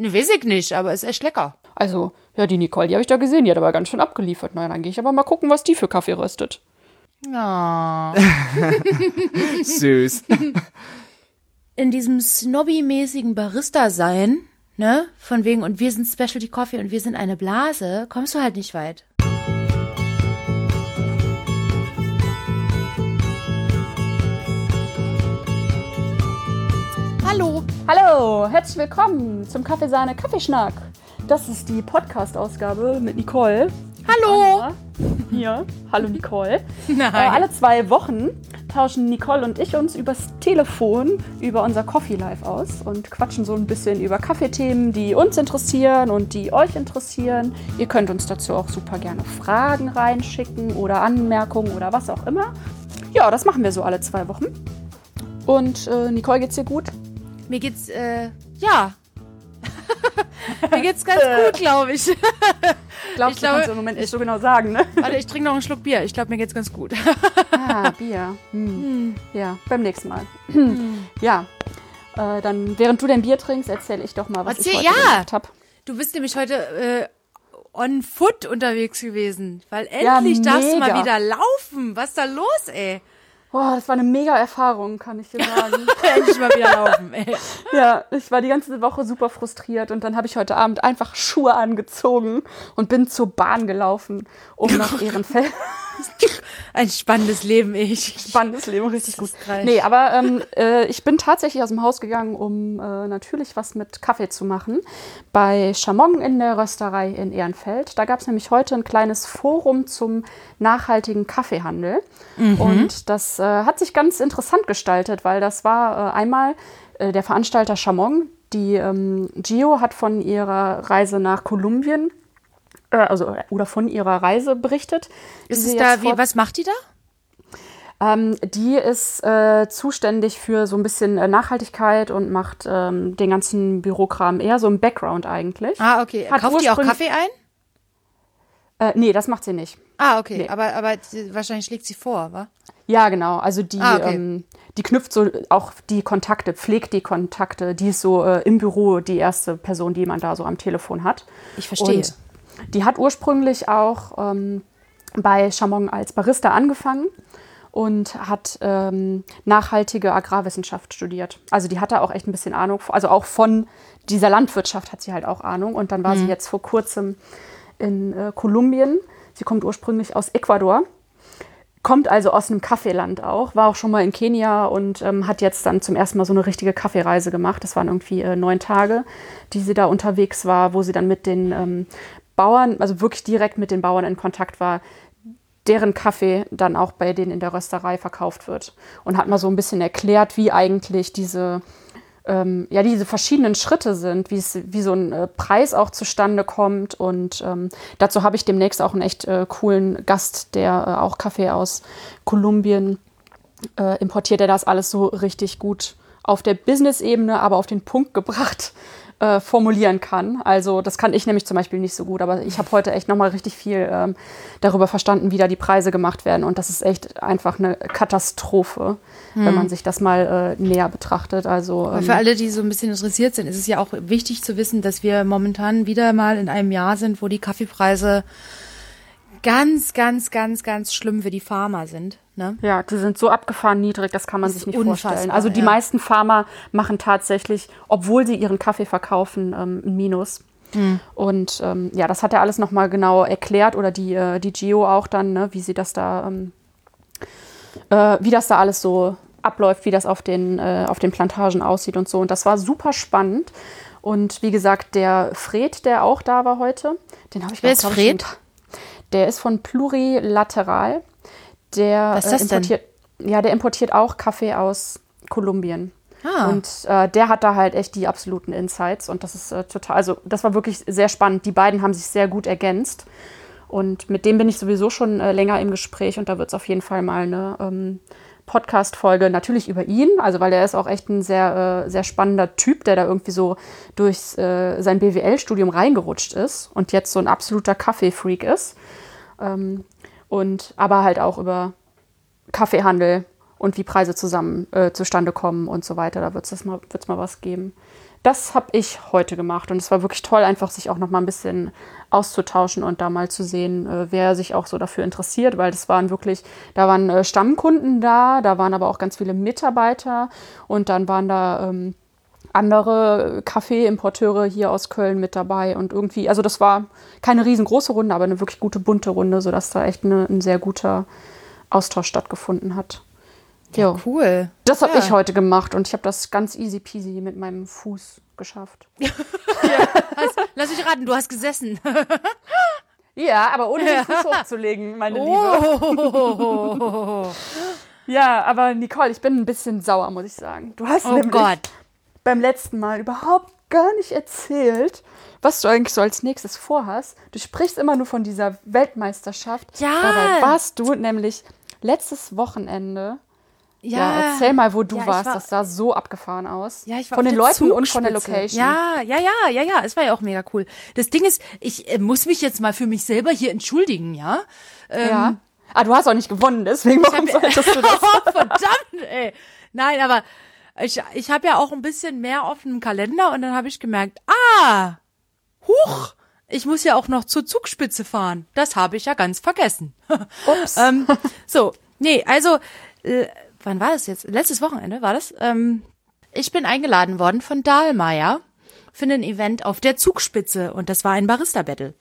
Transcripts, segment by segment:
Ne, weiß ich nicht, aber ist echt lecker. Also, ja, die Nicole, die habe ich da gesehen, die hat aber ganz schön abgeliefert. Na, dann gehe ich aber mal gucken, was die für Kaffee röstet. Ja. Süß. In diesem snobby-mäßigen Barista-Sein, ne, von wegen, und wir sind Specialty Coffee und wir sind eine Blase, kommst du halt nicht weit. Hallo. Hallo, herzlich willkommen zum Kaffeesahne Kaffeeschnack. Das ist die Podcast-Ausgabe mit Nicole. Hallo! Anna. Hier. Hallo Nicole. Nein. Äh, alle zwei Wochen tauschen Nicole und ich uns übers Telefon über unser Coffee Live aus und quatschen so ein bisschen über Kaffeethemen, die uns interessieren und die euch interessieren. Ihr könnt uns dazu auch super gerne Fragen reinschicken oder Anmerkungen oder was auch immer. Ja, das machen wir so alle zwei Wochen. Und äh, Nicole, geht's dir gut? Mir geht's, äh, ja. Mir geht's ganz gut, glaube ich. Glaubst Ich du, kannst glaube- du im Moment nicht so genau sagen, ne? Warte, ich trinke noch einen Schluck Bier. Ich glaube, mir geht's ganz gut. Ah, Bier. Hm. Ja, beim nächsten Mal. ja, äh, dann während du dein Bier trinkst, erzähle ich doch mal, was Erzähl- ich heute ja. gemacht habe. Du bist nämlich heute äh, on foot unterwegs gewesen. Weil Ja, endlich darfst du mal wieder laufen. Was ist da los, ey? Boah, das war eine mega Erfahrung, kann ich dir sagen. endlich mal wieder laufen, ey. ja, ich war die ganze Woche super frustriert und dann habe ich heute Abend einfach Schuhe angezogen und bin zur Bahn gelaufen, um nach Ehrenfeld. Ein spannendes Leben, ich. Spannendes Leben, richtig gut. reich. Nee, aber ähm, äh, ich bin tatsächlich aus dem Haus gegangen, um äh, natürlich was mit Kaffee zu machen. Bei Chamon in der Rösterei in Ehrenfeld. Da gab es nämlich heute ein kleines Forum zum nachhaltigen Kaffeehandel. Und das äh, hat sich ganz interessant gestaltet, weil das war äh, einmal äh, der Veranstalter Chamon. Die ähm, Gio hat von ihrer Reise nach Kolumbien, äh, also oder von ihrer Reise berichtet. Ist es da, wie, was macht die da? ähm, die ist äh, zuständig für so ein bisschen äh, Nachhaltigkeit und macht ähm, den ganzen Bürokram eher so im Background eigentlich. Ah, okay. Hat Kauft die auch Kaffee ein? Äh, nee, das macht sie nicht. Ah, okay. Nee. Aber, aber wahrscheinlich schlägt sie vor, wa? Ja, genau. Also die, Ah, okay. ähm, die knüpft so auch die Kontakte, pflegt die Kontakte. Die ist so äh, im Büro die erste Person, die man da so am Telefon hat. Ich verstehe. Und die hat ursprünglich auch ähm, bei Chamon als Barista angefangen und hat ähm, nachhaltige Agrarwissenschaft studiert. Also die hatte auch echt ein bisschen Ahnung, also auch von dieser Landwirtschaft hat sie halt auch Ahnung. Und dann war Mhm. sie jetzt vor kurzem in äh, Kolumbien. Sie kommt ursprünglich aus Ecuador. Kommt also aus einem Kaffeeland auch, war auch schon mal in Kenia und ähm, hat jetzt dann zum ersten Mal so eine richtige Kaffeereise gemacht. Das waren irgendwie äh, neun Tage, die sie da unterwegs war, wo sie dann mit den ähm, Bauern, also wirklich direkt mit den Bauern in Kontakt war, deren Kaffee dann auch bei denen in der Rösterei verkauft wird. Und hat mal so ein bisschen erklärt, wie eigentlich diese, ähm, ja, diese verschiedenen Schritte sind, wie so ein äh, Preis auch zustande kommt. Und ähm, dazu habe ich demnächst auch einen echt äh, coolen Gast, der äh, auch Kaffee aus Kolumbien äh, importiert, der das alles so richtig gut auf der Business-Ebene, aber auf den Punkt gebracht äh, formulieren kann. Also das kann ich nämlich zum Beispiel nicht so gut, aber ich habe heute echt nochmal richtig viel ähm, darüber verstanden, wie da die Preise gemacht werden. Und das ist echt einfach eine Katastrophe, wenn man sich das mal äh, näher betrachtet. Also ähm, für alle, die so ein bisschen interessiert sind, ist es ja auch wichtig zu wissen, dass wir momentan wieder mal in einem Jahr sind, wo die Kaffeepreise ganz, ganz, ganz, ganz schlimm für die Farmer sind. Ne? Ja, die sind so abgefahren niedrig, das kann man Das sich nicht vorstellen. Also die ja. meisten Farmer machen tatsächlich, obwohl sie ihren Kaffee verkaufen, ähm, ein Minus. Hm. Und ähm, ja, das hat er alles nochmal genau erklärt oder die, äh, die Geo auch dann, ne, wie sie das da, ähm, äh, wie das da alles so abläuft, wie das auf den, äh, auf den Plantagen aussieht und so. Und das war super spannend. Und wie gesagt, der Fred, der auch da war heute, den habe ich Wer auch, ist Fred? Der ist von Plurilateral. Der Was ist das äh, denn? importiert, ja, der importiert auch Kaffee aus Kolumbien. Ah. Und äh, der hat da halt echt die absoluten Insights und das ist äh, total, also das war wirklich sehr spannend. Die beiden haben sich sehr gut ergänzt und mit dem bin ich sowieso schon äh, länger im Gespräch und da wird es auf jeden Fall mal eine ähm, Podcast-Folge natürlich über ihn, also weil er ist auch echt ein sehr, äh, sehr spannender Typ, der da irgendwie so durch äh, sein BWL-Studium reingerutscht ist und jetzt so ein absoluter Kaffee-Freak ist. Ähm, und aber halt auch über Kaffeehandel und wie Preise zusammen äh, zustande kommen und so weiter. Da wird es mal, wird's mal was geben. Das habe ich heute gemacht und es war wirklich toll, einfach sich auch noch mal ein bisschen auszutauschen und da mal zu sehen, äh, wer sich auch so dafür interessiert, weil das waren wirklich, da waren äh, Stammkunden da, da waren aber auch ganz viele Mitarbeiter und dann waren da ähm, andere Kaffeeimporteure hier aus Köln mit dabei und irgendwie, also das war keine riesengroße Runde, aber eine wirklich gute bunte Runde, sodass da echt eine, ein sehr guter Austausch stattgefunden hat. Ja, cool. Das habe Ja. ich heute gemacht und ich habe das ganz easy peasy mit meinem Fuß geschafft. Hast, lass mich raten, du hast gesessen. Ja, aber ohne den Fuß hochzulegen, meine Liebe. Oh, Ja, aber Nicole, ich bin ein bisschen sauer, muss ich sagen. Du hast oh nämlich Gott. Beim letzten Mal überhaupt gar nicht erzählt, was du eigentlich so als nächstes vorhast. Du sprichst immer nur von dieser Weltmeisterschaft. Ja. Dabei warst du nämlich letztes Wochenende. Ja, erzähl mal, wo du Ja, ich warst. war- das sah so abgefahren aus. Ja, ich war von den Leuten und von der Zugspitze. Location. Ja, ja, ja, ja, ja. Es war ja auch mega cool. Das Ding ist, ich äh, muss mich jetzt mal für mich selber hier entschuldigen, ja? ja. Ah, du hast auch nicht gewonnen, deswegen warum solltest du das? Oh, verdammt, ey. Nein, aber ich, ich habe ja auch ein bisschen mehr auf dem Kalender und dann habe ich gemerkt, ah, huch, ich muss ja auch noch zur Zugspitze fahren. Das habe ich ja ganz vergessen. Ups. ähm, so, nee, also, äh, wann war das jetzt? Letztes Wochenende war das. Ähm, ich bin eingeladen worden von Dahlmeier für ein Event auf der Zugspitze und das war ein Barista-Battle.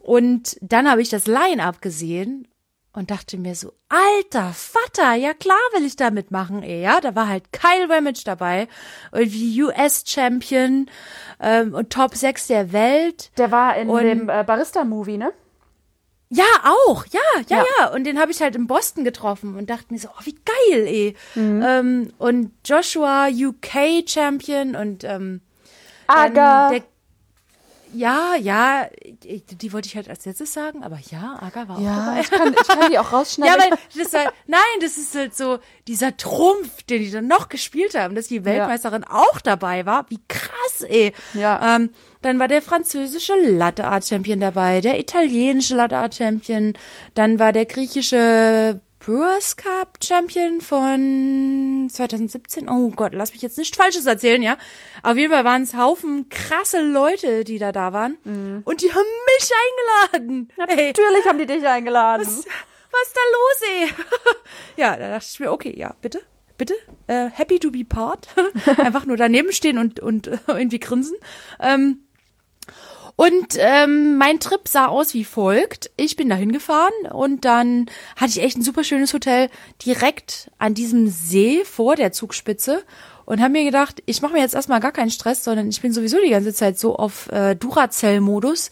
Und dann habe ich das Line-Up gesehen und dachte mir so, alter Vater, ja klar will ich da mitmachen, ey, ja. Da war halt Kyle Ramage dabei, irgendwie US-Champion ähm, und Top 6 der Welt. Der war in Und- dem äh, Barista-Movie, ne? Ja, auch, ja, ja, Ja. ja. Und den habe ich halt in Boston getroffen und dachte mir so, oh, wie geil, ey. Ähm, und Joshua, UK-Champion und ähm, Aga. Der, ja, ja, die wollte ich halt als letztes sagen, aber ja, Aga war auch Ja, dabei. ich kann, ich kann die auch rausschneiden. Ja, weil das war, nein, das ist halt so dieser Trumpf, den die dann noch gespielt haben, dass die Weltmeisterin auch dabei war. Wie krass, ey. Ja. Ähm, dann war der französische Latte Art Champion dabei, der italienische Latte Art Champion, dann war der griechische Brewers Cup Champion von 2017. Oh Gott, lass mich jetzt nicht Falsches erzählen, ja. Auf jeden Fall waren es Haufen krasse Leute, die da da waren. Und die haben mich eingeladen. Natürlich haben die dich eingeladen. was ist da los, ey? ja, da dachte ich mir, okay, ja, bitte, bitte, äh, happy to be part. Einfach nur daneben stehen und, und irgendwie grinsen. Ähm, und ähm, mein Trip sah aus wie folgt. Ich bin dahin gefahren und dann hatte ich echt ein super schönes Hotel direkt an diesem See vor der Zugspitze und habe mir gedacht, ich mache mir jetzt erstmal gar keinen Stress, sondern ich bin sowieso die ganze Zeit so auf äh, Duracell-Modus.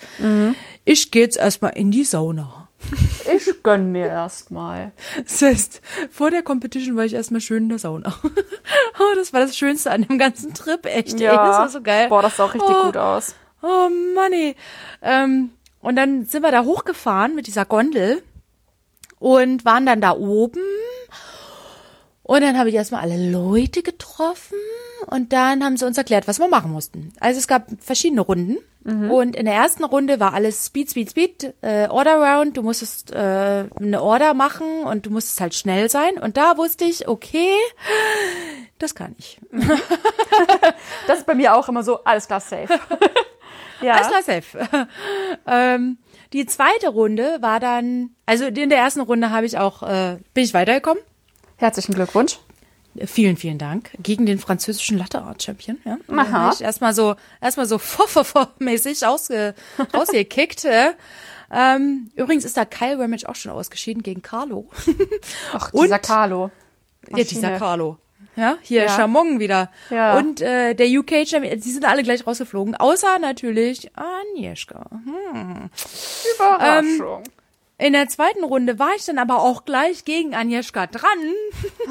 Ich gehe jetzt erstmal in die Sauna. Ich gönn mir erstmal. Das heißt, vor der Competition war ich erstmal schön in der Sauna. oh, das war das Schönste an dem ganzen Trip, echt. ey. Das war so geil. Boah, das sah auch richtig Oh. gut aus. Oh Mann, ey. Ähm, und dann sind wir da hochgefahren mit dieser Gondel und waren dann da oben. Und dann habe ich erstmal alle Leute getroffen und dann haben sie uns erklärt, was wir machen mussten. Also es gab verschiedene Runden und in der ersten Runde war alles Speed, Speed, Speed, äh, Order Round. Du musstest äh, eine Order machen und du musstest halt schnell sein. Und da wusste ich, okay, das kann ich. Das ist bei mir auch immer so, alles klar, safe. ja. Alles klar, safe. ähm, die zweite Runde war dann, also in der ersten Runde habe ich auch, äh, bin ich weitergekommen. Herzlichen Glückwunsch. Vielen, vielen Dank. Gegen den französischen Latte Art Champion, ja. Aha. ich erstmal so, erstmal so mäßig ausge, rausgekickt. äh. Ähm, übrigens ist da Kyle Ramage auch schon ausgeschieden gegen Carlo. Ach, Und- dieser Carlo. Ja, dieser Maschine. Carlo. Ja, hier Ja. Chamon wieder. Ja. Und äh, der UK Champion, die sind alle gleich rausgeflogen, außer natürlich Agnieszka. Hm. Überraschung. In der zweiten Runde war ich dann aber auch gleich gegen Agnieszka dran.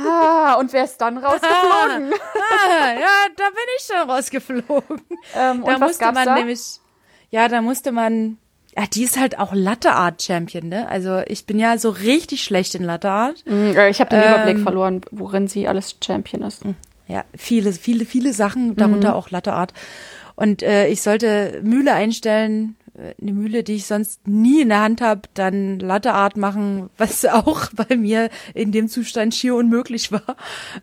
ah, und wer ist dann rausgeflogen? ah, ja, da bin ich schon rausgeflogen. ähm, Da musste man da? nämlich, ja, da musste man, ja, die ist halt auch Latte Art Champion, ne? Also ich bin ja so richtig schlecht in Latte Art. Mm, äh, Ich habe den Ähm, Überblick verloren, worin sie alles Champion ist. Ja, viele, viele, viele Sachen, darunter auch Latte Art. Und äh, ich sollte Mühle einstellen eine Mühle, die ich sonst nie in der Hand habe, dann Latte Art machen, was auch bei mir in dem Zustand schier unmöglich war.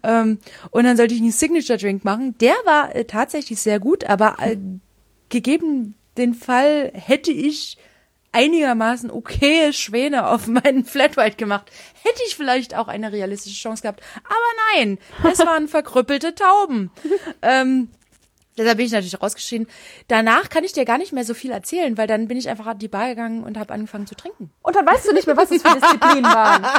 Ähm, und dann sollte ich einen Signature Drink machen. Der war äh, tatsächlich sehr gut, aber äh, gegeben den Fall hätte ich einigermaßen okaye Schwäne auf meinen Flat White gemacht, hätte ich vielleicht auch eine realistische Chance gehabt. Aber nein, es waren verkrüppelte Tauben. ähm, deshalb bin ich natürlich rausgeschrien. Danach kann ich dir gar nicht mehr so viel erzählen, weil dann bin ich einfach an die Bar gegangen und habe angefangen zu trinken. Und dann weißt du nicht mehr, was es für Disziplinen waren.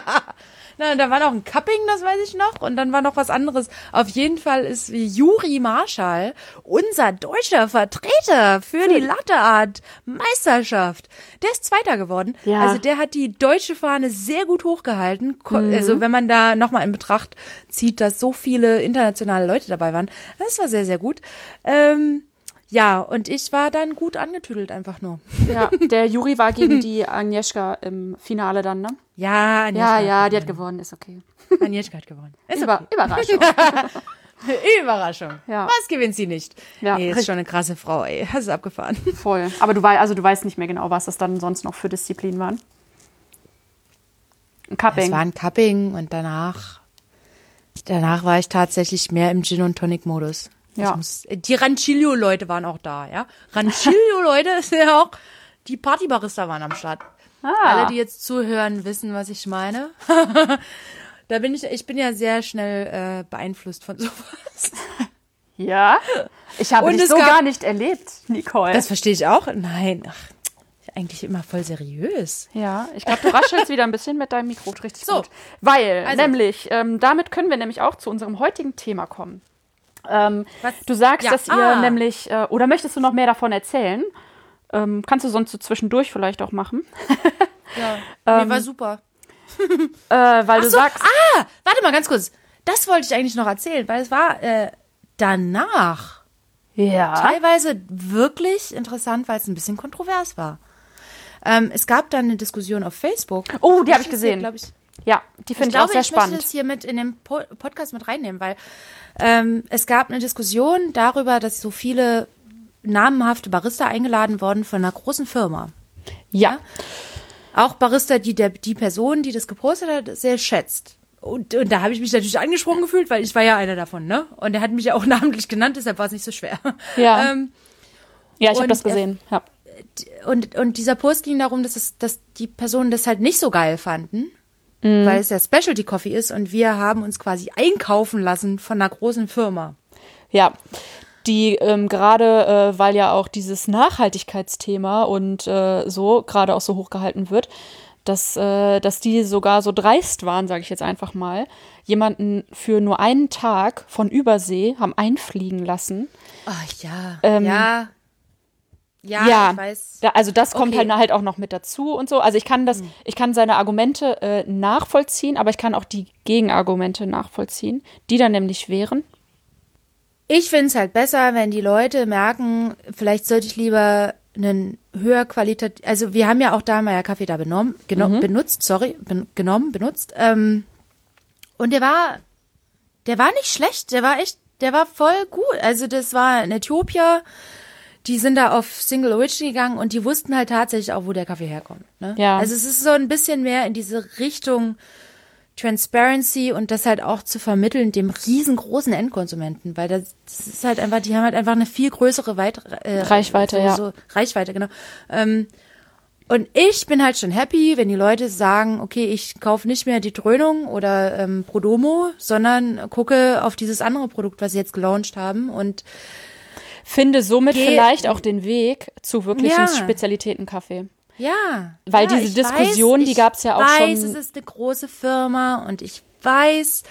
Na, da war noch ein Cupping, das weiß ich noch, und dann war noch was anderes. Auf jeden Fall ist Juri Marschall unser deutscher Vertreter für die Latteart Meisterschaft. Der ist Zweiter geworden. Ja. Also der hat die deutsche Fahne sehr gut hochgehalten. Ko- Also wenn man da nochmal in Betracht zieht, dass so viele internationale Leute dabei waren. Das war sehr, sehr gut. Ähm, ja, und ich war dann gut angetüdelt einfach nur. Ja, der Juri war gegen die Agnieszka im Finale dann, ne? Ja, Agnieszka Ja, ja, hat die hat gewonnen, ist okay. Agnieszka hat gewonnen. Ist Über, Überraschung. Überraschung. Ja. Was gewinnt sie nicht? Ja, nee, ist schon eine krasse Frau, ey. Das ist abgefahren. Voll. Aber du weißt, also du weißt nicht mehr genau, was das dann sonst noch für Disziplinen waren. Ein Es Cupping. war ein Cupping und danach, danach war ich tatsächlich mehr im Gin und Tonic Modus. Ja. Muss, die Rancilio-Leute waren auch da, ja. Rancilio-Leute ist ja auch, die Partybarista waren am Start. Ah. Alle, die jetzt zuhören, wissen, was ich meine. da bin ich, ich bin ja sehr schnell äh, beeinflusst von sowas. Ja. Ich habe Und dich so gab- gar nicht erlebt, Nicole. Das verstehe ich auch. Nein, ach, eigentlich immer voll seriös. Ja, ich glaube, du raschelst wieder ein bisschen mit deinem Mikro richtig So. gut. Weil, Also. nämlich, ähm, damit können wir nämlich auch zu unserem heutigen Thema kommen. Ähm, du sagst, Ja, dass ihr ah. nämlich, äh, oder möchtest du noch mehr davon erzählen? Ähm, kannst du sonst so zwischendurch vielleicht auch machen. Ja, nee, war super. Äh, weil du so, sagst, ah, warte mal ganz kurz. Das wollte ich eigentlich noch erzählen, weil es war äh, danach ja, teilweise wirklich interessant, weil es ein bisschen kontrovers war. Ähm, es gab dann eine Diskussion auf Facebook. Oh, die hab ich gesehen. glaub ich, ja, die ich finde ich, glaube, auch sehr ich möchte spannend. das hier mit in den po Podcast mit reinnehmen, weil ähm, es gab eine Diskussion darüber, dass so viele namenhafte Barista eingeladen wurden von einer großen Firma. Ja, Auch Barista, die der, die Person, die das gepostet hat, sehr schätzt. Und, und da habe ich mich natürlich angesprochen gefühlt, weil ich war ja einer davon, ne? Und er hat mich ja auch namentlich genannt, deshalb war es nicht so schwer. Ja. Ähm, ja, ich habe das gesehen. Ja. und, und dieser Post ging darum, dass, es, dass die Personen das halt nicht so geil fanden, Mhm. weil es ja Specialty Coffee ist und wir haben uns quasi einkaufen lassen von einer großen Firma. Ja, die ähm, gerade, äh, weil ja auch dieses Nachhaltigkeitsthema und äh, so gerade auch so hochgehalten wird, dass, äh, dass die sogar so dreist waren, sage ich jetzt einfach mal, jemanden für nur einen Tag von Übersee haben einfliegen lassen. Ach ja, Ähm, ja. Ja, ja, ich weiß. Da, also das kommt Okay. Halt, halt auch noch mit dazu und so. Also ich kann das, ich kann seine Argumente äh, nachvollziehen, aber ich kann auch die Gegenargumente nachvollziehen, die dann nämlich wären. Ich finde es halt besser, wenn die Leute merken, vielleicht sollte ich lieber einen höher qualitativ, also wir haben ja auch da mal ja Kaffee da benommen, geno benutzt, sorry, ben genommen, benutzt, ähm, und der war, der war nicht schlecht, der war echt, der war voll gut, also das war in Äthiopien, die sind da auf Single Origin gegangen und die wussten halt tatsächlich auch, wo der Kaffee herkommt. Ne? Ja. Also es ist so ein bisschen mehr in diese Richtung Transparency und das halt auch zu vermitteln dem riesengroßen Endkonsumenten, weil das, das ist halt einfach, die haben halt einfach eine viel größere Weit äh, Reichweite, so, ja. So Reichweite, genau. Ähm, und ich bin halt schon happy, wenn die Leute sagen, okay, ich kaufe nicht mehr die Dröhnung oder ähm, Prodomo, sondern gucke auf dieses andere Produkt, was sie jetzt gelauncht haben und Finde somit Geh- vielleicht auch den Weg zu wirklichen Ja. Spezialitätenkaffee. Ja. Weil ja, diese ich Diskussion, die ich gab's ja auch weiß, schon- es ist eine große Firma und ich weiß,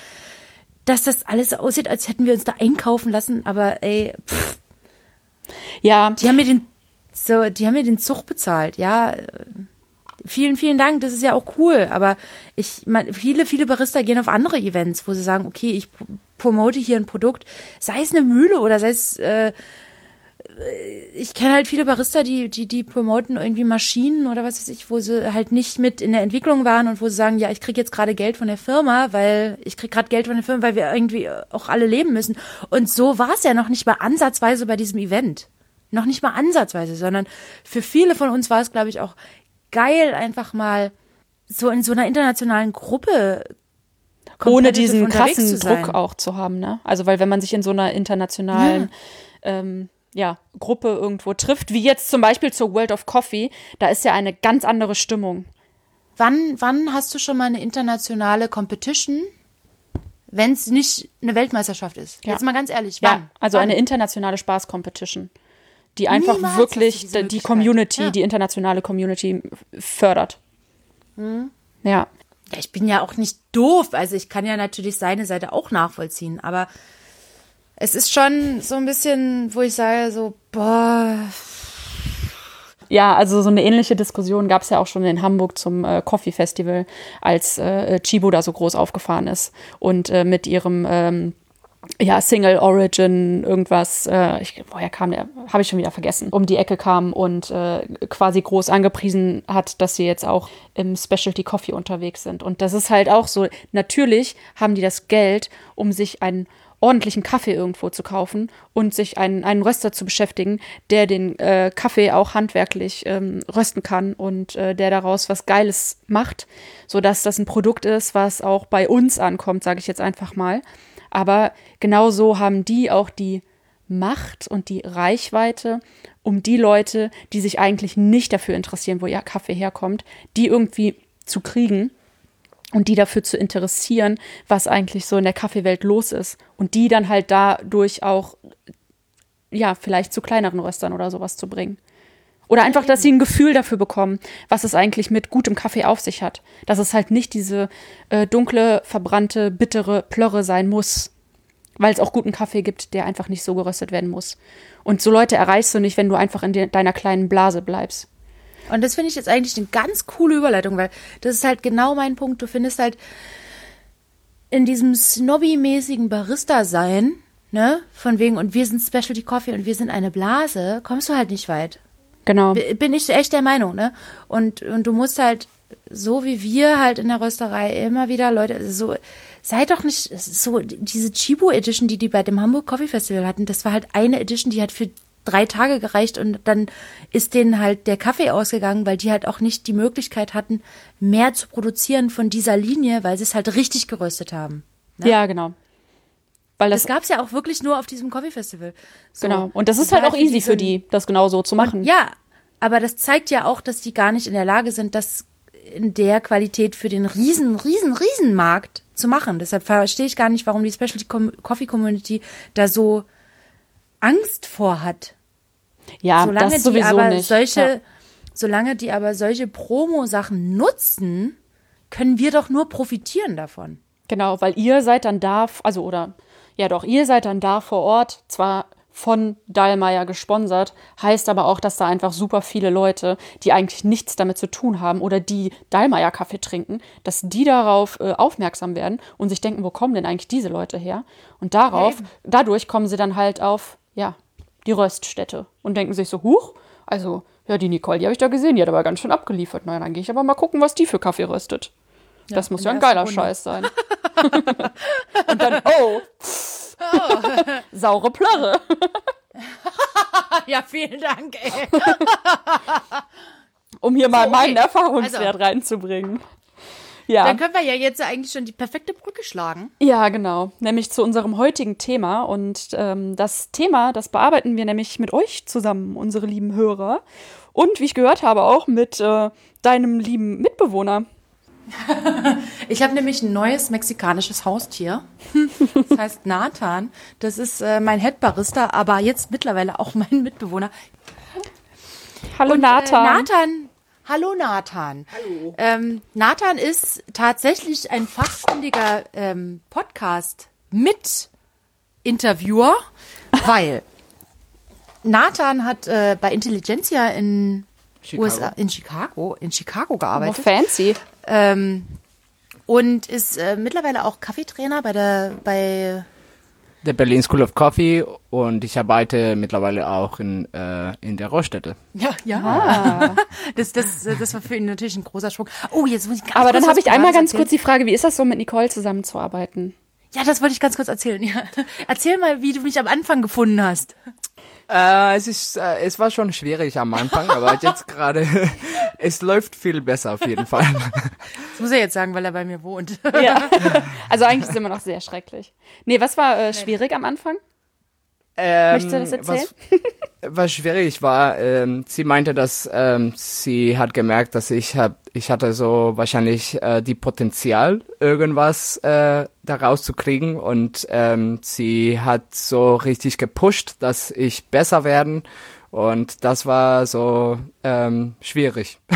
dass das alles aussieht, als hätten wir uns da einkaufen lassen, aber ey, pff, Ja, die haben mir den so, die haben mir den Zug bezahlt, ja. Vielen, vielen Dank, das ist ja auch cool, aber ich mein, viele, viele Barista gehen auf andere Events, wo sie sagen, okay, ich promote hier ein Produkt, sei es eine Mühle oder sei es äh, ich kenne halt viele Barista, die, die, die promoten irgendwie Maschinen oder was weiß ich, wo sie halt nicht mit in der Entwicklung waren und wo sie sagen, ja, ich krieg jetzt gerade Geld von der Firma, weil ich krieg gerade Geld von der Firma, weil wir irgendwie auch alle leben müssen. Und so war es ja noch nicht mal ansatzweise bei diesem Event. Noch nicht mal ansatzweise, sondern für viele von uns war es, glaube ich, auch geil, einfach mal so in so einer internationalen Gruppe ohne diesen krassen. Druck auch zu haben, ne? Also weil wenn man sich in so einer internationalen ähm, ja, Gruppe irgendwo trifft, wie jetzt zum Beispiel zur World of Coffee, da ist ja eine ganz andere Stimmung. Wann, wann hast du schon mal eine internationale Competition, wenn es nicht eine Weltmeisterschaft ist? Ja. Jetzt mal ganz ehrlich, Ja, wann? also wann? eine internationale Spaß-Competition, die einfach Niemals wirklich die. Community, Ja. die internationale Community fördert. Mhm. Ja. Ja, ich bin ja auch nicht doof. Also ich kann ja natürlich seine Seite auch nachvollziehen, aber es ist schon so ein bisschen, wo ich sage, so, boah, Ja, also so eine ähnliche Diskussion gab es ja auch schon in Hamburg zum äh, Coffee Festival, als äh, Chibo da so groß aufgefahren ist und äh, mit ihrem ähm, ja, Single Origin irgendwas, äh, ich, woher kam der, habe ich schon wieder vergessen, um die Ecke kam und äh, quasi groß angepriesen hat, dass sie jetzt auch im Specialty Coffee unterwegs sind. Und das ist halt auch so, natürlich haben die das Geld, um sich einen ordentlichen Kaffee irgendwo zu kaufen und sich einen, einen Röster zu beschäftigen, der den äh, Kaffee auch handwerklich ähm, rösten kann und äh, der daraus was Geiles macht, sodass das ein Produkt ist, was auch bei uns ankommt, sage ich jetzt einfach mal. Aber genauso haben die auch die Macht und die Reichweite, um die Leute, die sich eigentlich nicht dafür interessieren, wo ihr Kaffee herkommt, die irgendwie zu kriegen und die dafür zu interessieren, was eigentlich so in der Kaffeewelt los ist. Und die dann halt dadurch auch, ja, vielleicht zu kleineren Röstern oder sowas zu bringen. Oder einfach, dass sie ein Gefühl dafür bekommen, was es eigentlich mit gutem Kaffee auf sich hat. Dass es halt nicht diese äh, dunkle, verbrannte, bittere Plörre sein muss. Weil es auch guten Kaffee gibt, der einfach nicht so geröstet werden muss. Und so Leute erreichst du nicht, wenn du einfach in de deiner kleinen Blase bleibst. Und das finde ich jetzt eigentlich eine ganz coole Überleitung, weil das ist halt genau mein Punkt. Du findest halt in diesem snobby-mäßigen Barista-Sein, ne, von wegen, und wir sind Specialty Coffee und wir sind eine Blase, kommst du halt nicht weit. Genau. Bin ich echt der Meinung, ne? Und, und du musst halt, so wie wir halt in der Rösterei immer wieder Leute, so, sei doch nicht so, diese Chibo Edition, die die bei dem Hamburg Coffee Festival hatten, das war halt eine Edition, die hat für drei Tage gereicht und dann ist denen halt der Kaffee ausgegangen, weil die halt auch nicht die Möglichkeit hatten, mehr zu produzieren von dieser Linie, weil sie es halt richtig geröstet haben. Ja, genau. Weil das, Das gab's ja auch wirklich nur auf diesem Coffee Festival. So, genau. Und das ist halt auch easy für die, das genau so zu machen. Ja, aber das zeigt ja auch, dass die gar nicht in der Lage sind, das in der Qualität für den riesen, riesen, riesen Markt zu machen. Deshalb verstehe ich gar nicht, warum die Specialty Coffee Community da so Angst vor hat. Ja, Solange das die sowieso aber nicht. solche, ja. solange die aber solche Promo-Sachen nutzen, können wir doch nur profitieren davon. Genau, weil ihr seid dann da, also oder ja doch, ihr seid dann da vor Ort, zwar von Dallmayr gesponsert, heißt aber auch, dass da einfach super viele Leute, die eigentlich nichts damit zu tun haben oder die Dallmayr Kaffee trinken, dass die darauf äh, aufmerksam werden und sich denken, wo kommen denn eigentlich diese Leute her? Und darauf, dadurch kommen sie dann halt auf, ja, die Röststätte und denken sich so, huch, also, ja, die Nicole, die habe ich da gesehen, die hat aber ganz schön abgeliefert. Na, dann gehe ich aber mal gucken, was die für Kaffee röstet. das muss ja ein geiler Runde. Scheiß sein. und dann, oh, saure Plörre. Ja, vielen Dank, ey. Um hier mal meinen Erfahrungswert Also. reinzubringen. Ja. Dann können wir ja jetzt eigentlich schon die perfekte Brücke schlagen. Ja, genau. Nämlich zu unserem heutigen Thema. Und ähm, das Thema, das bearbeiten wir nämlich mit euch zusammen, unsere lieben Hörer. Und wie ich gehört habe, auch mit äh, deinem lieben Mitbewohner. Ich habe nämlich ein neues mexikanisches Haustier. Das heißt Nathan. Das ist äh, mein Headbarista, aber jetzt mittlerweile auch mein Mitbewohner. Hallo Nathan. Äh, Nathan. Hallo Nathan. Hallo. Ähm, Nathan ist tatsächlich ein fachkundiger ähm, Podcast mit Interviewer, weil Nathan hat äh, bei Intelligentsia in Chicago. USA, in Chicago, in Chicago Oh, gearbeitet. fancy. Ähm, und ist äh, mittlerweile auch Kaffeetrainer bei der bei der Berlin School of Coffee und ich arbeite mittlerweile auch in, äh, in der Röststätte. ja ja das, das das war für ihn natürlich ein großer Sprung. Oh jetzt muss ich ganz Aber dann habe ich einmal ganz erzählen. kurz die Frage, wie ist das so mit Nicole zusammenzuarbeiten? Ja, das wollte ich ganz kurz erzählen. Ja. Erzähl mal, wie du mich am Anfang gefunden hast. Äh, es ist, äh, es war schon schwierig am Anfang, aber jetzt gerade, es läuft viel besser auf jeden Fall. Das muss er jetzt sagen, weil er bei mir wohnt. Ja. Also eigentlich ist es immer noch sehr schrecklich. Nee, was war äh, schwierig am Anfang? Ähm, Möchtest du das erzählen? Was, was schwierig war, ähm, sie meinte, dass ähm, sie hat gemerkt, dass ich hab, ich hatte so wahrscheinlich äh, die Potenzial, irgendwas äh, daraus zu kriegen und ähm, sie hat so richtig gepusht, dass ich besser werden und das war so ähm, schwierig.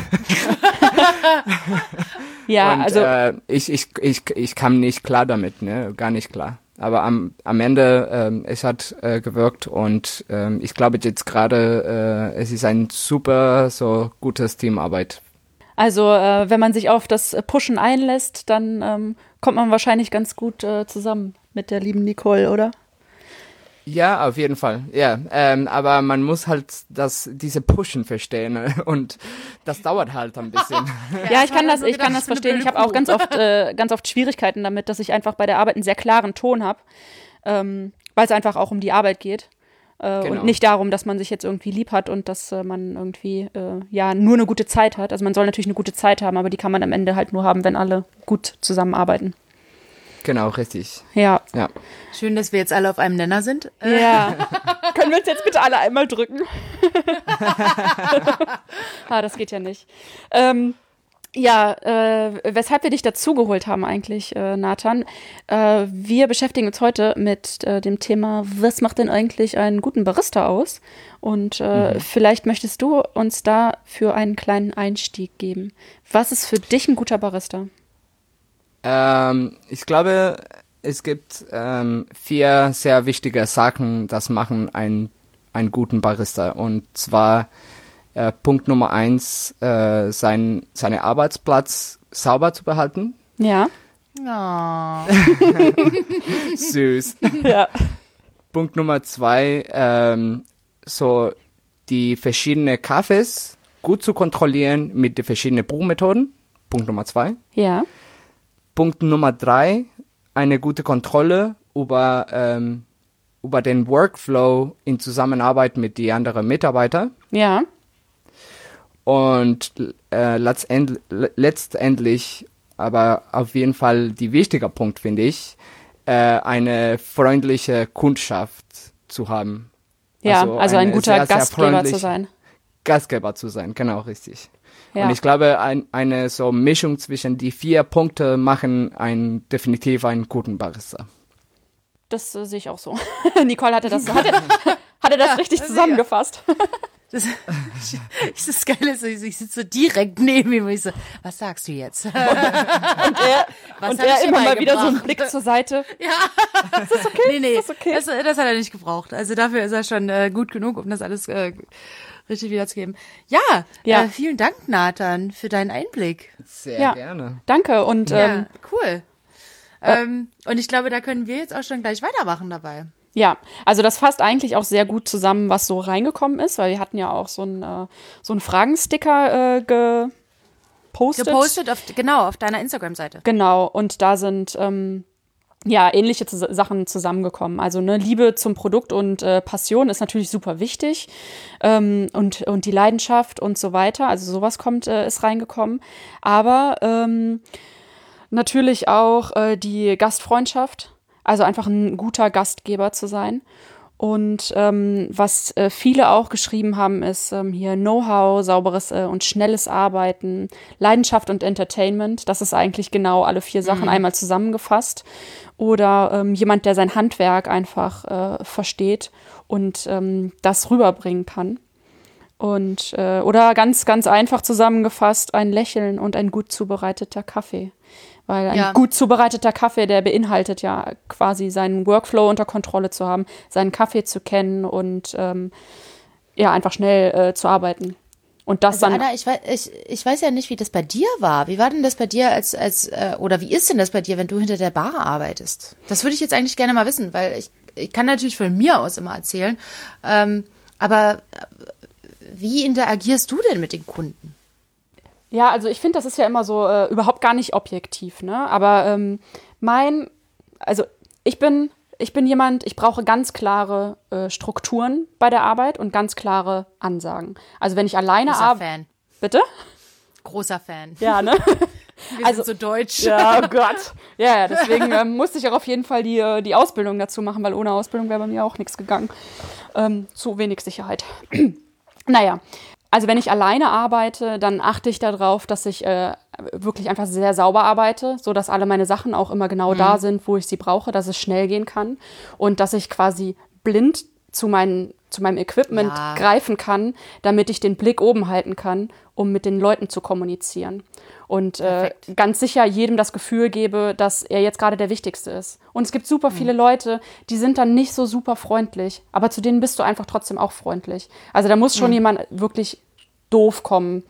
Ja, und also äh, ich, ich, ich, ich kam nicht klar damit, ne, gar nicht klar. Aber am, am Ende, ähm, es hat äh, gewirkt und ähm, ich glaube jetzt gerade, äh, es ist ein super, so gutes Teamarbeit. Also, äh, wenn man sich auf das Pushen einlässt, dann ähm, kommt man wahrscheinlich ganz gut äh, zusammen mit der lieben Nicole, oder? Ja, auf jeden Fall. Ja, ähm, aber man muss halt das, diese Pushen verstehen ne? und das dauert halt ein bisschen. Ja, ich kann das, so ich kann das verstehen. Ich habe auch ganz oft, äh, ganz oft Schwierigkeiten damit, dass ich einfach bei der Arbeit einen sehr klaren Ton habe, ähm, weil es einfach auch um die Arbeit geht. Äh, Genau. Und nicht darum, dass man sich jetzt irgendwie lieb hat und dass äh, man irgendwie äh, ja nur eine gute Zeit hat. Also man soll natürlich eine gute Zeit haben, aber die kann man am Ende halt nur haben, wenn alle gut zusammenarbeiten. Genau, richtig. Ja. Ja. Schön, dass wir jetzt alle auf einem Nenner sind. Äh, Ja. Können wir uns jetzt bitte alle einmal drücken? ah, das geht ja nicht. Ähm, ja, äh, weshalb wir dich dazugeholt haben eigentlich, äh, Nathan. Äh, wir beschäftigen uns heute mit äh, dem Thema, was macht denn eigentlich einen guten Barista aus? Und äh, vielleicht möchtest du uns da für einen kleinen Einstieg geben. Was ist für dich ein guter Barista? Ähm, ich glaube, es gibt ähm, vier sehr wichtige Sachen, das machen einen, einen guten Barista. Und zwar äh, Punkt Nummer eins, äh, sein, seinen Arbeitsplatz sauber zu behalten. Ja. Oh. Süß. Ja. Punkt Nummer zwei, ähm, so die verschiedenen Kaffees gut zu kontrollieren mit den verschiedenen Brewmethoden. Punkt Nummer zwei. Ja. Punkt Nummer drei, eine gute Kontrolle über, ähm, über den Workflow in Zusammenarbeit mit den anderen Mitarbeitern. Ja. Und äh, letztend, letztendlich, aber auf jeden Fall die wichtige Punkt, finde ich, äh, eine freundliche Kundschaft zu haben. Ja, also, Also ein guter sehr, Gastgeber zu sein. Gastgeber zu sein, genau richtig. Ja. Und ich glaube, ein, eine so Mischung zwischen die vier Punkte machen ein, definitiv einen guten Barista. Das äh, sehe ich auch so. Nicole hatte das, hatte, hatte das richtig zusammengefasst. Das, ich, das Geile ist, ich, ich sitze so direkt neben ihm und ich so, was sagst du jetzt? Und er, Was und er immer mal wieder so einen? Blick zur Seite. nee, nee, ist okay. das, das hat er nicht gebraucht. Also dafür ist er schon äh, gut genug, um das alles äh, richtig wiederzugeben. Ja, Ja. Äh, vielen Dank, Nathan, für deinen Einblick. Sehr Ja. gerne. Danke. Und Ja, ähm, cool. Ähm, und ich glaube, da können wir jetzt auch schon gleich weitermachen dabei. ja, also das fasst eigentlich auch sehr gut zusammen, was so reingekommen ist, weil wir hatten ja auch so einen äh, so einen Fragensticker äh, gepostet. Gepostet auf, genau, auf deiner Instagram-Seite. Genau, und da sind ähm, ja ähnliche Zus Sachen zusammengekommen. Also ne, Liebe zum Produkt und äh, Passion ist natürlich super wichtig ähm, und, und die Leidenschaft und so weiter. Also sowas kommt, äh, ist reingekommen. Aber ähm, natürlich auch äh, die Gastfreundschaft, also einfach ein guter Gastgeber zu sein. Und ähm, was äh, viele auch geschrieben haben, ist ähm, hier Know-how, sauberes äh, und schnelles Arbeiten, Leidenschaft und Entertainment. Das ist eigentlich genau alle vier Sachen einmal zusammengefasst. Oder ähm, jemand, der sein Handwerk einfach äh, versteht und ähm, das rüberbringen kann. Und äh, oder ganz, ganz einfach zusammengefasst, ein Lächeln und ein gut zubereiteter Kaffee. Weil ein Ja. gut zubereiteter Kaffee, der beinhaltet ja quasi seinen Workflow unter Kontrolle zu haben, seinen Kaffee zu kennen und ähm, ja, einfach schnell äh, zu arbeiten. Und das Also dann. Anna, ich weiß, ich, ich weiß ja nicht, wie das bei dir war. Wie war denn das bei dir als, als äh, oder wie ist denn das bei dir, wenn du hinter der Bar arbeitest? Das würde ich jetzt eigentlich gerne mal wissen, weil ich, ich kann natürlich von mir aus immer erzählen. Ähm, aber äh, wie interagierst du denn mit den Kunden? Ja, also ich finde, das ist ja immer so äh, überhaupt gar nicht objektiv, ne? Aber ähm, mein, also ich bin ich bin jemand, ich brauche ganz klare äh, Strukturen bei der Arbeit und ganz klare Ansagen. Also wenn ich alleine Großer arbeite. Fan. Bitte? Großer Fan. Ja, ne? Wir also- so deutsch. Ja, oh Gott. Ja, ja deswegen ähm, musste ich auch auf jeden Fall die, äh, die Ausbildung dazu machen, weil ohne Ausbildung wäre bei mir auch nichts gegangen. Ähm, zu wenig Sicherheit. naja, also wenn ich alleine arbeite, dann achte ich darauf, dass ich äh, wirklich einfach sehr sauber arbeite, so dass alle meine Sachen auch immer genau da sind, wo ich sie brauche, dass es schnell gehen kann und dass ich quasi blind zu, meinen, zu meinem Equipment Ja. greifen kann, damit ich den Blick oben halten kann, um mit den Leuten zu kommunizieren. Und äh, ganz sicher jedem das Gefühl gebe, dass er jetzt gerade der Wichtigste ist. Und es gibt super viele Leute, die sind dann nicht so super freundlich, aber zu denen bist du einfach trotzdem auch freundlich. Also da muss schon jemand wirklich doof kommen,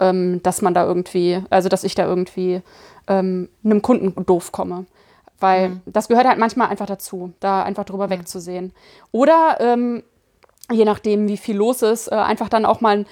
ähm, dass man da irgendwie, also dass ich da irgendwie ähm, einem Kunden doof komme. Weil das gehört halt manchmal einfach dazu, da einfach drüber wegzusehen. Oder ähm, je nachdem, wie viel los ist, äh, einfach dann auch mal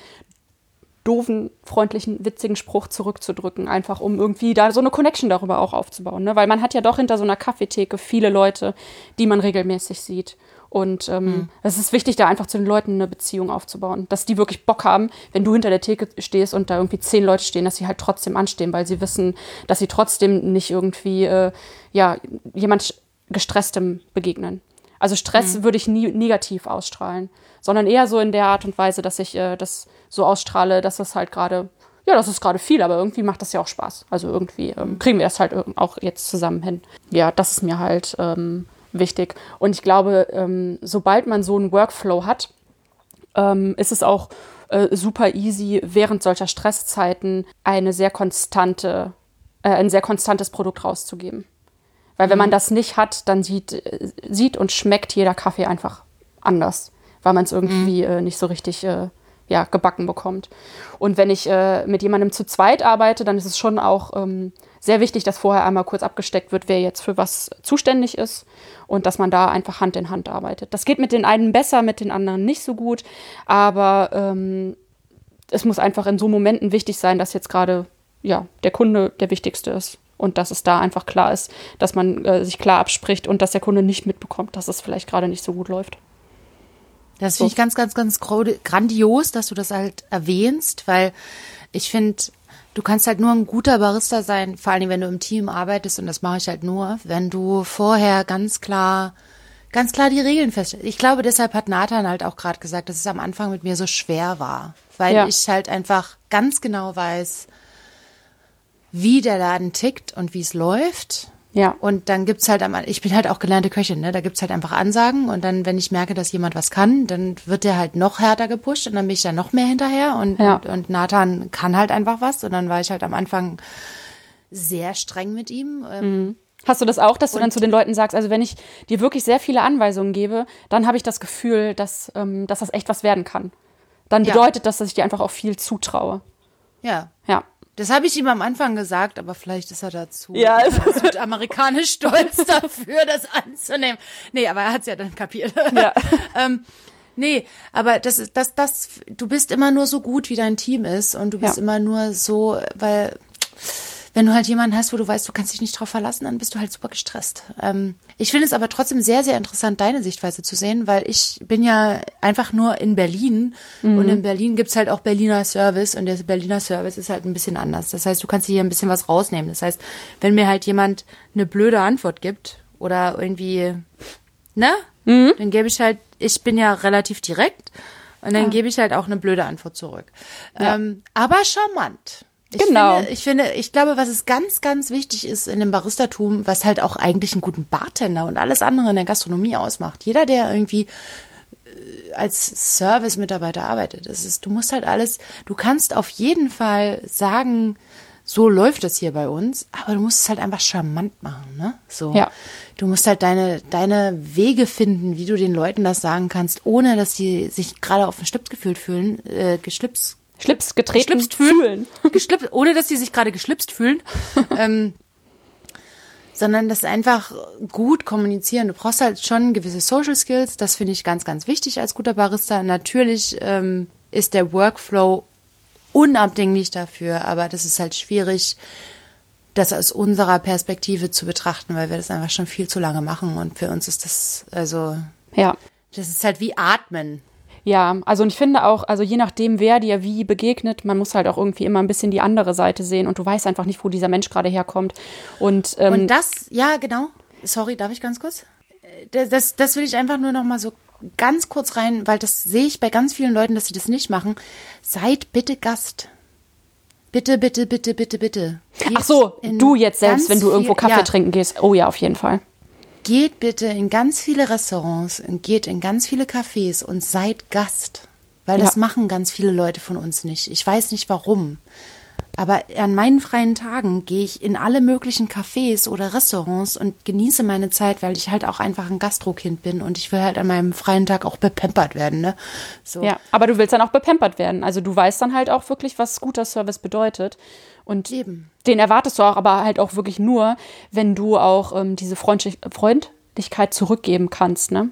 doofen, freundlichen, witzigen Spruch zurückzudrücken, einfach um irgendwie da so eine Connection darüber auch aufzubauen. Ne? Weil man hat ja doch hinter so einer Kaffeetheke viele Leute, die man regelmäßig sieht. Und ähm, es ist wichtig, da einfach zu den Leuten eine Beziehung aufzubauen. Dass die wirklich Bock haben, wenn du hinter der Theke stehst und da irgendwie zehn Leute stehen, dass sie halt trotzdem anstehen, weil sie wissen, dass sie trotzdem nicht irgendwie, äh, ja, jemand gestresstem begegnen. Also Stress würde ich nie negativ ausstrahlen, sondern eher so in der Art und Weise, dass ich äh, das so ausstrahle, dass das halt gerade, ja, das ist gerade viel, aber irgendwie macht das ja auch Spaß. Also irgendwie ähm, kriegen wir das halt auch jetzt zusammen hin. Ja, das ist mir halt ähm, wichtig. Und ich glaube, ähm, sobald man so einen Workflow hat, ähm, ist es auch äh, super easy, während solcher Stresszeiten eine sehr konstante, äh, ein sehr konstantes Produkt rauszugeben. Weil wenn man das nicht hat, dann sieht, äh, sieht und schmeckt jeder Kaffee einfach anders, weil man es irgendwie äh, nicht so richtig äh, ja, gebacken bekommt. Und wenn ich äh, mit jemandem zu zweit arbeite, dann ist es schon auch ähm, sehr wichtig, dass vorher einmal kurz abgesteckt wird, wer jetzt für was zuständig ist und dass man da einfach Hand in Hand arbeitet. Das geht mit den einen besser, mit den anderen nicht so gut, aber ähm, es muss einfach in so Momenten wichtig sein, dass jetzt gerade ja, der Kunde der wichtigste ist. Und dass es da einfach klar ist, dass man äh, sich klar abspricht und dass der Kunde nicht mitbekommt, dass es vielleicht gerade nicht so gut läuft. Das finde ich ganz, ganz, ganz grandios, dass du das halt erwähnst, weil ich finde, du kannst halt nur ein guter Barista sein, vor allem wenn du im Team arbeitest und das mache ich halt nur, wenn du vorher ganz klar, ganz klar die Regeln feststellst. Ich glaube, deshalb hat Nathan halt auch gerade gesagt, dass es am Anfang mit mir so schwer war, weil Ja. ich halt einfach ganz genau weiß, wie der Laden tickt und wie es läuft. Ja. Und dann gibt's halt am, ich bin halt auch gelernte Köchin, ne? Da gibt's halt einfach Ansagen und dann, wenn ich merke, dass jemand was kann, dann wird der halt noch härter gepusht und dann bin ich da noch mehr hinterher und, Ja. und, und Nathan kann halt einfach was und dann war ich halt am Anfang sehr streng mit ihm. Ähm, Hast du das auch, dass du dann zu den Leuten sagst, also wenn ich dir wirklich sehr viele Anweisungen gebe, dann habe ich das Gefühl, dass, ähm, dass das echt was werden kann. Dann Ja. bedeutet das, dass ich dir einfach auch viel zutraue. Ja. Ja. Das habe ich ihm am Anfang gesagt, aber vielleicht ist er dazu Ja, es südamerikanisch stolz dafür, das anzunehmen. Nee, aber er hat's ja dann kapiert. Ja. ähm, nee, aber das ist das, das, du bist immer nur so gut, wie dein Team ist und du bist Ja. immer nur so, weil wenn du halt jemanden hast, wo du weißt, du kannst dich nicht drauf verlassen, dann bist du halt super gestresst. Ähm, ich finde es aber trotzdem sehr, sehr interessant, deine Sichtweise zu sehen, weil ich bin ja einfach nur in Berlin und in Berlin gibt's halt auch Berliner Service und der Berliner Service ist halt ein bisschen anders. Das heißt, du kannst dir hier ein bisschen was rausnehmen. Das heißt, wenn mir halt jemand eine blöde Antwort gibt oder irgendwie, ne, dann gebe ich halt, ich bin ja relativ direkt und dann gebe ich halt auch eine blöde Antwort zurück. Ähm, aber charmant. Ich Genau. Finde, ich finde, ich glaube, was es ganz, ganz wichtig ist in dem Baristatum, was halt auch eigentlich einen guten Bartender und alles andere in der Gastronomie ausmacht. Jeder, der irgendwie äh, als Service-Mitarbeiter arbeitet, das ist, du musst halt alles, du kannst auf jeden Fall sagen, so läuft es hier bei uns, aber du musst es halt einfach charmant machen, ne? So. Ja. Du musst halt deine, deine Wege finden, wie du den Leuten das sagen kannst, ohne dass sie sich gerade auf den Schlips gefühlt fühlen, äh, geschlips, Schlips getreten Geschlipst fühlen. geschlipst, ohne dass sie sich gerade geschlipst fühlen. ähm, sondern das einfach gut kommunizieren. Du brauchst halt schon gewisse Social Skills. Das finde ich ganz, ganz wichtig als guter Barista. Natürlich ähm, ist der Workflow unabdinglich dafür, aber das ist halt schwierig, das aus unserer Perspektive zu betrachten, weil wir das einfach schon viel zu lange machen und für uns ist das, also, Ja. das ist halt wie Atmen. Ja, also und ich finde auch, also je nachdem, wer dir wie begegnet, man muss halt auch irgendwie immer ein bisschen die andere Seite sehen und du weißt einfach nicht, wo dieser Mensch gerade herkommt. Und, ähm, Und das, ja, genau. Sorry, darf ich ganz kurz? Äh, Das, das, das will ich einfach nur noch mal so ganz kurz rein, weil das sehe ich bei ganz vielen Leuten, dass sie das nicht machen. Seid bitte Gast. Bitte, bitte, bitte, bitte, bitte. Geht ach so, du jetzt selbst, wenn du irgendwo Kaffee ja, trinken gehst. Oh ja, auf jeden Fall. Geht bitte in ganz viele Restaurants und geht in ganz viele Cafés und seid Gast. Weil das Ja. machen ganz viele Leute von uns nicht. Ich weiß nicht warum. Aber an meinen freien Tagen gehe ich in alle möglichen Cafés oder Restaurants und genieße meine Zeit, weil ich halt auch einfach ein Gastrokind bin und ich will halt an meinem freien Tag auch bepempert werden, ne? So. Ja, aber du willst dann auch bepampert werden. Also du weißt dann halt auch wirklich, was guter Service bedeutet. Und Eben. den erwartest du auch, aber halt auch wirklich nur, wenn du auch ähm, diese Freundlich Freundlichkeit zurückgeben kannst, ne?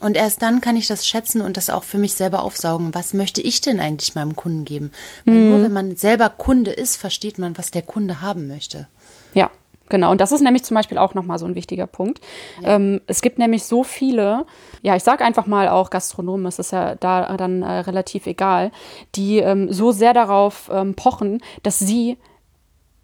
Und erst dann kann ich das schätzen und das auch für mich selber aufsaugen. Was möchte ich denn eigentlich meinem Kunden geben? Weil nur wenn man selber Kunde ist, versteht man, was der Kunde haben möchte. Ja, genau. Und das ist nämlich zum Beispiel auch nochmal so ein wichtiger Punkt. Ähm, es gibt nämlich so viele, ja, ich sage einfach mal auch Gastronomen, es ist ja da dann äh, relativ egal, die ähm, so sehr darauf ähm, pochen, dass sie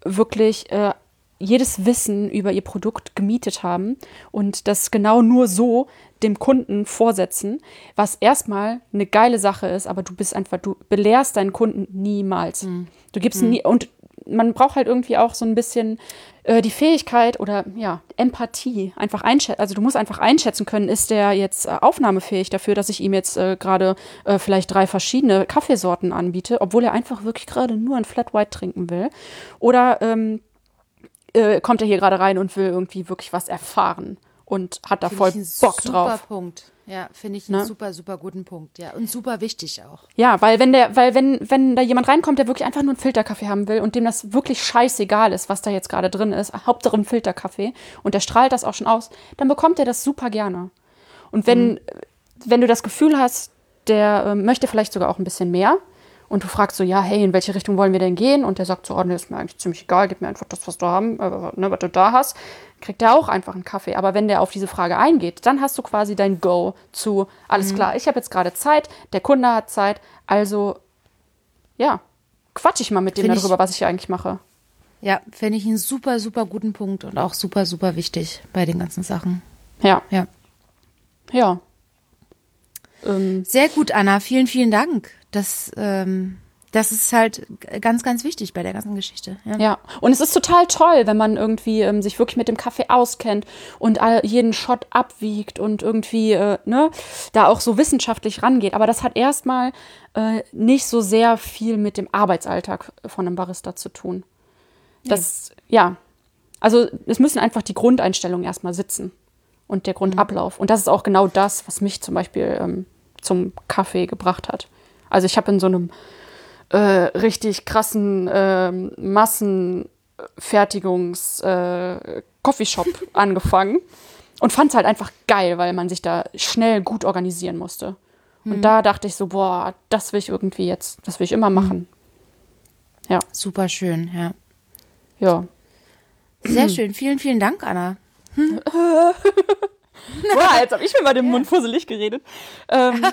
wirklich äh, jedes Wissen über ihr Produkt gemietet haben und das genau nur so dem Kunden vorsetzen, was erstmal eine geile Sache ist, aber du bist einfach, du belehrst deinen Kunden niemals. Du gibst nie, und man braucht halt irgendwie auch so ein bisschen äh, die Fähigkeit oder ja, Empathie, einfach einschätzen, also du musst einfach einschätzen können, ist der jetzt äh, aufnahmefähig dafür, dass ich ihm jetzt äh, gerade äh, vielleicht drei verschiedene Kaffeesorten anbiete, obwohl er einfach wirklich gerade nur ein Flat White trinken will. Oder ähm, äh, kommt er hier gerade rein und will irgendwie wirklich was erfahren und hat da voll ich einen Bock super drauf. Punkt. Ja, finde ich einen Ne? super, super guten Punkt. Ja, und super wichtig auch. Ja, weil wenn der, weil wenn, wenn da jemand reinkommt, der wirklich einfach nur einen Filterkaffee haben will und dem das wirklich scheißegal ist, was da jetzt gerade drin ist, Hauptsache ein Filterkaffee und der strahlt das auch schon aus, dann bekommt er das super gerne. Und wenn, wenn du das Gefühl hast, der äh, möchte vielleicht sogar auch ein bisschen mehr und du fragst so, ja, hey, in welche Richtung wollen wir denn gehen? Und der sagt so, oh, nee, ist mir eigentlich ziemlich egal, gib mir einfach das, was du haben, äh, ne, was du da hast, kriegt er auch einfach einen Kaffee. Aber wenn der auf diese Frage eingeht, dann hast du quasi dein Go zu, alles klar, ich habe jetzt gerade Zeit, der Kunde hat Zeit, also ja, quatsch ich mal mit dem Find ich- darüber, was ich hier eigentlich mache. Ja, finde ich einen super, super guten Punkt und auch super, super wichtig bei den ganzen Sachen. Ja, Ja. ja. Ähm, Sehr gut, Anna. Vielen, vielen Dank. Das, ähm, das ist halt ganz, ganz wichtig bei der ganzen Geschichte. Ja. Ja, und es ist total toll, wenn man irgendwie ähm, sich wirklich mit dem Kaffee auskennt und all, jeden Shot abwiegt und irgendwie äh, ne, da auch so wissenschaftlich rangeht. Aber das hat erstmal äh, nicht so sehr viel mit dem Arbeitsalltag von einem Barista zu tun. Das, ja, also es müssen einfach die Grundeinstellungen erstmal sitzen und der Grundablauf. Und das ist auch genau das, was mich zum Beispiel ähm, zum Kaffee gebracht hat. Also ich habe in so einem äh, richtig krassen ähm, äh, Coffeeshop angefangen und fand es halt einfach geil, weil man sich da schnell gut organisieren musste. Und da dachte ich so, boah, das will ich irgendwie jetzt, das will ich immer machen. Ja, Super schön, ja. ja. Sehr schön. Vielen, vielen Dank, Anna. Boah, jetzt habe ich mir mal den Mund fusselig geredet. Ähm,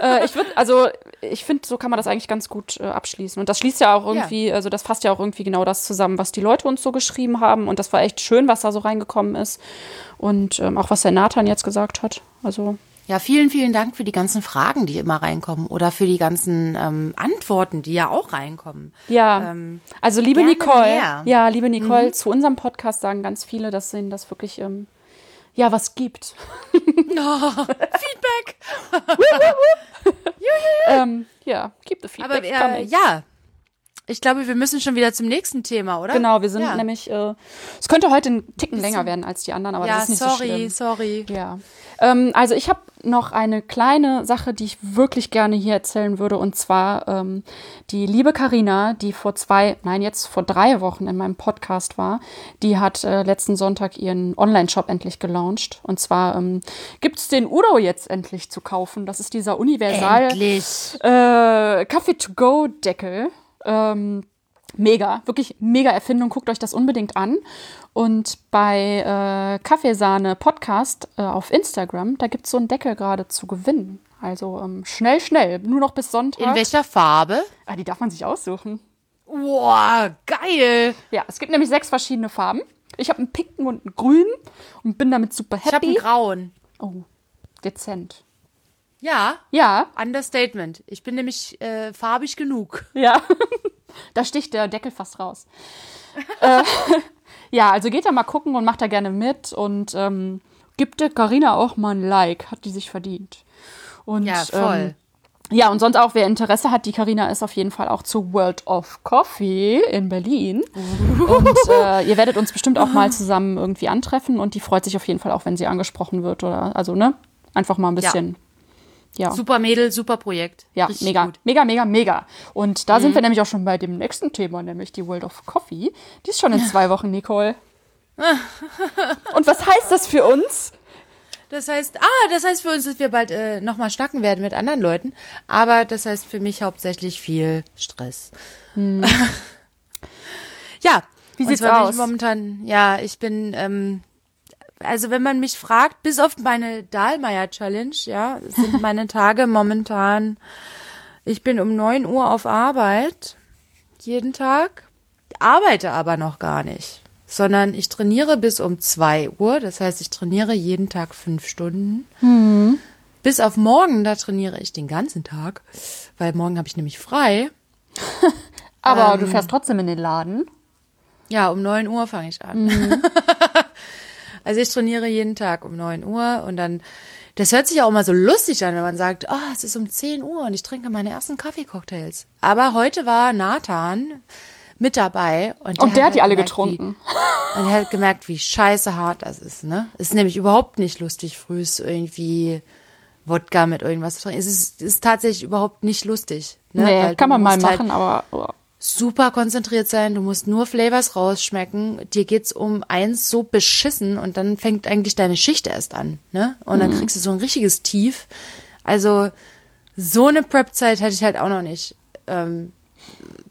äh, ich würde, also ich finde, so kann man das eigentlich ganz gut äh, abschließen. Und das schließt ja auch irgendwie, also das fasst ja auch irgendwie genau das zusammen, was die Leute uns so geschrieben haben. Und das war echt schön, was da so reingekommen ist. Und ähm, auch was der Nathan jetzt gesagt hat. Also Ja, vielen, vielen Dank für die ganzen Fragen, die immer reinkommen oder für die ganzen ähm, Antworten, die ja auch reinkommen. ja, Ähm, also liebe Nicole, mehr. Mhm. ja, liebe Nicole, zu unserem Podcast sagen ganz viele, dass ihnen das wirklich ähm, ja was gibt. Feedback. ähm, ja, keep the feedback Aber äh, ja, ich glaube, wir müssen schon wieder zum nächsten Thema, oder? Genau, wir sind ja. nämlich, äh, es könnte heute ein Ticken länger werden als die anderen, aber Ja, das ist nicht so sorry, schlimm. sorry. Ja. Ähm, also ich habe noch eine kleine Sache, die ich wirklich gerne hier erzählen würde. Und zwar ähm, die liebe Karina, die vor zwei, nein, jetzt vor drei Wochen in meinem Podcast war, die hat äh, letzten Sonntag ihren Online-Shop endlich gelauncht. Und zwar ähm, gibt es den Udo jetzt endlich zu kaufen. Das ist dieser Universal äh, Kaffee-to-go-Deckel. Ähm, Mega, wirklich mega Erfindung. Guckt euch das unbedingt an. Und bei äh, Kaffeesahne Podcast äh, auf Instagram, da gibt es so einen Deckel gerade zu gewinnen. Also ähm, schnell, schnell. Nur noch bis Sonntag. In welcher Farbe? Ah, die darf man sich aussuchen. Boah, geil. Ja, es gibt nämlich sechs verschiedene Farben. Ich habe einen pinken und einen grünen und bin damit super Ich habe einen happy. grauen. oh, dezent. Ja, Ja, Understatement. Ich bin nämlich äh, farbig genug. ja. da sticht der Deckel fast raus. äh, ja, also geht da mal gucken und macht da gerne mit und ähm, gibt der Carina auch mal ein Like. Hat die sich verdient. Und, Ja, voll. Ähm, ja, und sonst auch, wer Interesse hat, die Carina ist auf jeden Fall auch zu World of Coffee in Berlin. Und äh, ihr werdet uns bestimmt auch mal zusammen irgendwie antreffen und die freut sich auf jeden Fall auch, wenn sie angesprochen wird oder also, ne? Einfach mal ein bisschen. Ja. Super Mädel, super Projekt. Ja, Richtig mega, gut. mega, mega, mega. Und da sind wir nämlich auch schon bei dem nächsten Thema, nämlich die World of Coffee. Die ist schon in zwei Wochen, Nicole. Und was heißt das für uns? Das heißt, ah, das heißt für uns, dass wir bald äh, nochmal schnacken werden mit anderen Leuten. Aber das heißt für mich hauptsächlich viel Stress. ja. Wie sieht's aus? Ich momentan, ja, ich bin, ähm, also wenn man mich fragt, bis auf meine Dahlmeier-Challenge, ja, sind meine Tage momentan, ich bin um 9 Uhr auf Arbeit, jeden Tag, arbeite aber noch gar nicht, sondern ich trainiere bis um 2 Uhr, das heißt, ich trainiere jeden Tag fünf Stunden. Bis auf morgen, da trainiere ich den ganzen Tag, weil morgen habe ich nämlich frei. Aber Ähm. du fährst trotzdem in den Laden. Ja, um 9 Uhr fange ich an. also ich trainiere jeden Tag um 9 Uhr und dann, das hört sich ja auch mal so lustig an, wenn man sagt, oh, es ist um 10 Uhr und ich trinke meine ersten Kaffeecocktails. Aber heute war Nathan mit dabei und Und der hat die alle gemerkt, getrunken. Wie, und er hat gemerkt, wie scheiße hart das ist, ne? Es ist nämlich überhaupt nicht lustig, frühs irgendwie Wodka mit irgendwas zu trinken. Es ist, ist tatsächlich überhaupt nicht lustig. Ne? Nee, kann man mal halt machen, aber oh. Super konzentriert sein, du musst nur Flavors rausschmecken, dir geht's um eins so beschissen und dann fängt eigentlich deine Schicht erst an, ne? Und dann kriegst du so ein richtiges Tief. Also so eine Prep-Zeit hatte ich halt auch noch nicht. Ähm,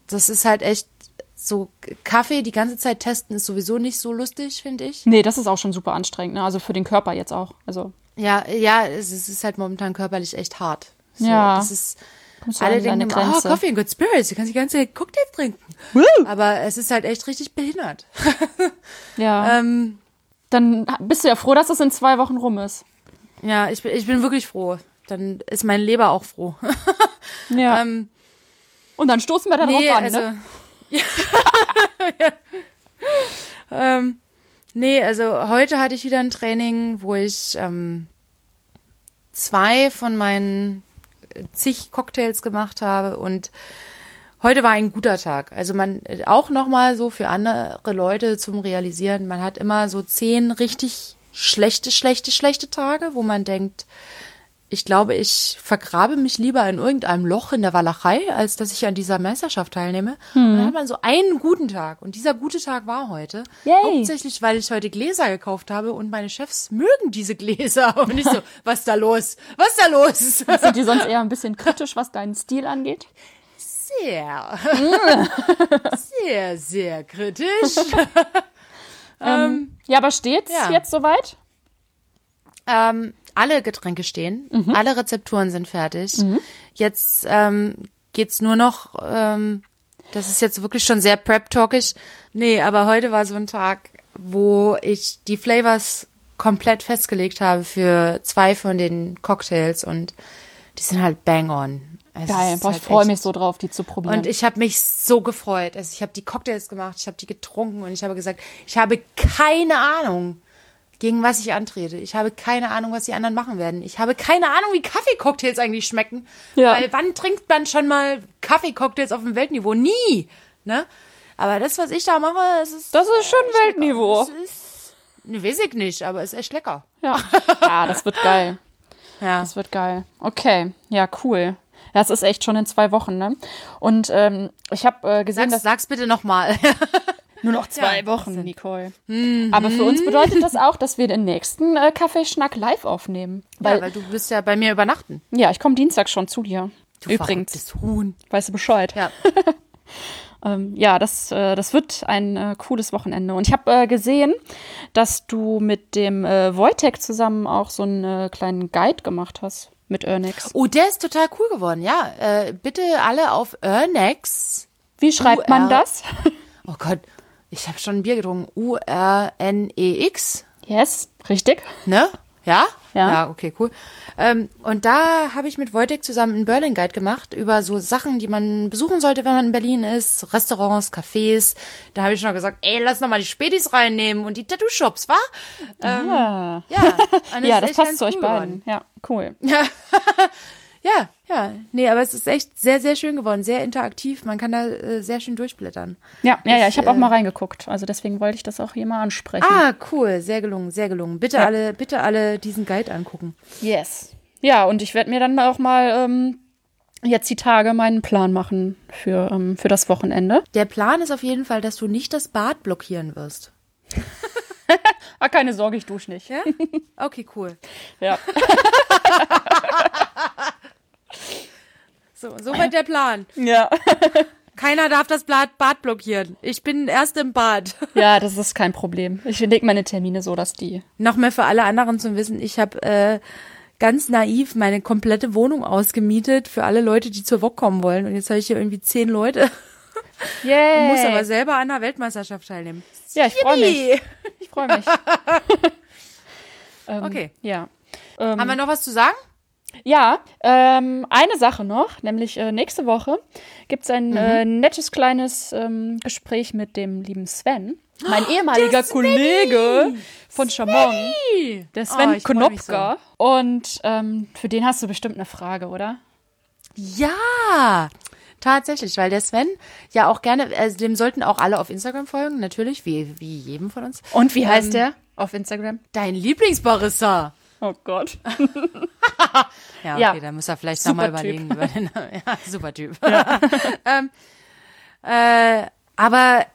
das ist halt echt so Kaffee die ganze Zeit testen ist sowieso nicht so lustig, finde ich. nee, das ist auch schon super anstrengend, ne? Also für den Körper jetzt auch. Also Ja, ja, es ist, halt momentan körperlich echt hart. So, Ja. Das ist, alle denken immer, oh. Coffee and Good Spirits, du kannst die ganze Zeit Cocktails trinken. Aber es ist halt echt richtig behindert. Ja. Ähm, Dann bist du ja froh, dass das in zwei Wochen rum ist. ja, ich bin, ich bin wirklich froh. Dann ist mein Leber auch froh. Ja. ähm, und dann stoßen wir da nee, drauf an, also, ne? ähm, nee, also heute hatte ich wieder ein Training, wo ich ähm, zwei von meinen zig Cocktails gemacht habe und heute war ein guter Tag. Also man auch noch mal so für andere Leute zum realisieren, man hat immer so zehn richtig schlechte, schlechte, schlechte Tage, wo man denkt, ich glaube, ich vergrabe mich lieber in irgendeinem Loch in der Walachei, als dass ich an dieser Meisterschaft teilnehme. Und dann hat man so einen guten Tag. Und dieser gute Tag war heute. Yay. Hauptsächlich, weil ich heute Gläser gekauft habe und meine Chefs mögen diese Gläser. Und ich so, was ist da los? Was ist da los? Sind die sonst eher ein bisschen kritisch, was deinen Stil angeht? Sehr, sehr, sehr kritisch. Ähm, ja, aber steht's ja. jetzt soweit? Ähm, alle Getränke stehen, alle Rezepturen sind fertig. Jetzt ähm, geht's nur noch, ähm, das ist jetzt wirklich schon sehr prep-talkisch. Nee, aber heute war so ein Tag, wo ich die Flavors komplett festgelegt habe für zwei von den Cocktails und die sind halt bang on. Es Geil, boah, ich halt freue echt- mich so drauf, die zu probieren. Und ich habe mich so gefreut. Also ich habe die Cocktails gemacht, ich habe die getrunken und ich habe gesagt, ich habe keine Ahnung, gegen was ich antrete. Ich habe keine Ahnung, was die anderen machen werden. Ich habe keine Ahnung, wie Kaffeecocktails eigentlich schmecken. Ja. Weil wann trinkt man schon mal Kaffeecocktails auf dem Weltniveau? Nie. Ne? Aber das, was ich da mache, es ist. das ist schon Weltniveau. Es ist. Ne, weiß ich nicht, aber es ist echt lecker. Ja. ja, das wird geil. Ja. Das wird geil. Okay, ja, cool. Das ist echt schon in zwei Wochen, ne? Und ähm, ich habe äh, gesehen, Sag's, dass sag's bitte nochmal. nur noch zwei Ja, Wochen, Nicole. Aber für uns bedeutet das auch, dass wir den nächsten äh, Kaffeeschnack live aufnehmen. Weil, ja, weil du bist ja bei mir übernachten. ja, ich komme Dienstag schon zu dir. Du Übrigens, Huhn. weißt du Bescheid. Ja. Ähm, ja, das, äh, das wird ein äh, cooles Wochenende. Und ich habe äh, gesehen, dass du mit dem äh, Wojtek zusammen auch so einen äh, kleinen Guide gemacht hast mit Ernex. Oh, der ist total cool geworden. Ja, bitte alle auf Ernex. Wie schreibt man das? Oh Gott, ich habe schon ein Bier getrunken. U-R-N-E-X, yes, richtig. ne? Ja? Ja. Ja, okay, cool. Ähm, und da habe ich mit Wojtek zusammen einen Berlin Guide gemacht über so Sachen, die man besuchen sollte, wenn man in Berlin ist. Restaurants, Cafés. Da habe ich schon gesagt, ey, lass noch mal die Spätis reinnehmen und die Tattoo-Shops, wa? Ähm, Ah. ja, ja, das passt zu euch cool beiden. geworden. Ja, cool. Ja, ja. Nee, aber es ist echt sehr, sehr schön geworden. Sehr interaktiv. Man kann da äh, sehr schön durchblättern. Ja, ja, ja, ich habe auch äh, mal reingeguckt. Also deswegen wollte ich das auch hier mal ansprechen. Ah, cool. Sehr gelungen, sehr gelungen. Bitte Ja. alle, bitte alle diesen Guide angucken. Yes. Ja, und ich werde mir dann auch mal ähm, jetzt die Tage meinen Plan machen für, ähm, für das Wochenende. Der Plan ist auf jeden Fall, dass du nicht das Bad blockieren wirst. Ah, keine Sorge, ich dusche nicht. Ja? Okay, cool. Ja. So, soweit der Plan. ja. Keiner darf das Bad, Bad blockieren. Ich bin erst im Bad. Ja, das ist kein Problem. Ich lege meine Termine so, dass die. Noch mehr für alle anderen zum Wissen. Ich habe äh, ganz naiv meine komplette Wohnung ausgemietet für alle Leute, die zur Wok kommen wollen. Und jetzt habe ich hier irgendwie zehn Leute. Yeah. Muss aber selber an der Weltmeisterschaft teilnehmen. Ja, ich freue mich. Ich freue mich. ähm, Okay. Ja. Ähm, Haben wir noch was zu sagen? Ja, ähm, eine Sache noch, nämlich äh, nächste Woche gibt es ein Mhm. äh, nettes kleines ähm, Gespräch mit dem lieben Sven, mein ehemaliger Kollege von Chamon, der Sven Oh, freu mich Knopka. Und ähm, für den hast du bestimmt eine Frage, oder? Ja, tatsächlich, weil der Sven ja auch gerne, also dem sollten auch alle auf Instagram folgen, natürlich, wie, wie jedem von uns. Und wie heißt Ähm, der auf Instagram? Dein Lieblingsbarista. Oh Gott. Ja, Ja. okay, da muss er vielleicht nochmal überlegen. Über den, ja, super Typ. ähm, äh, aber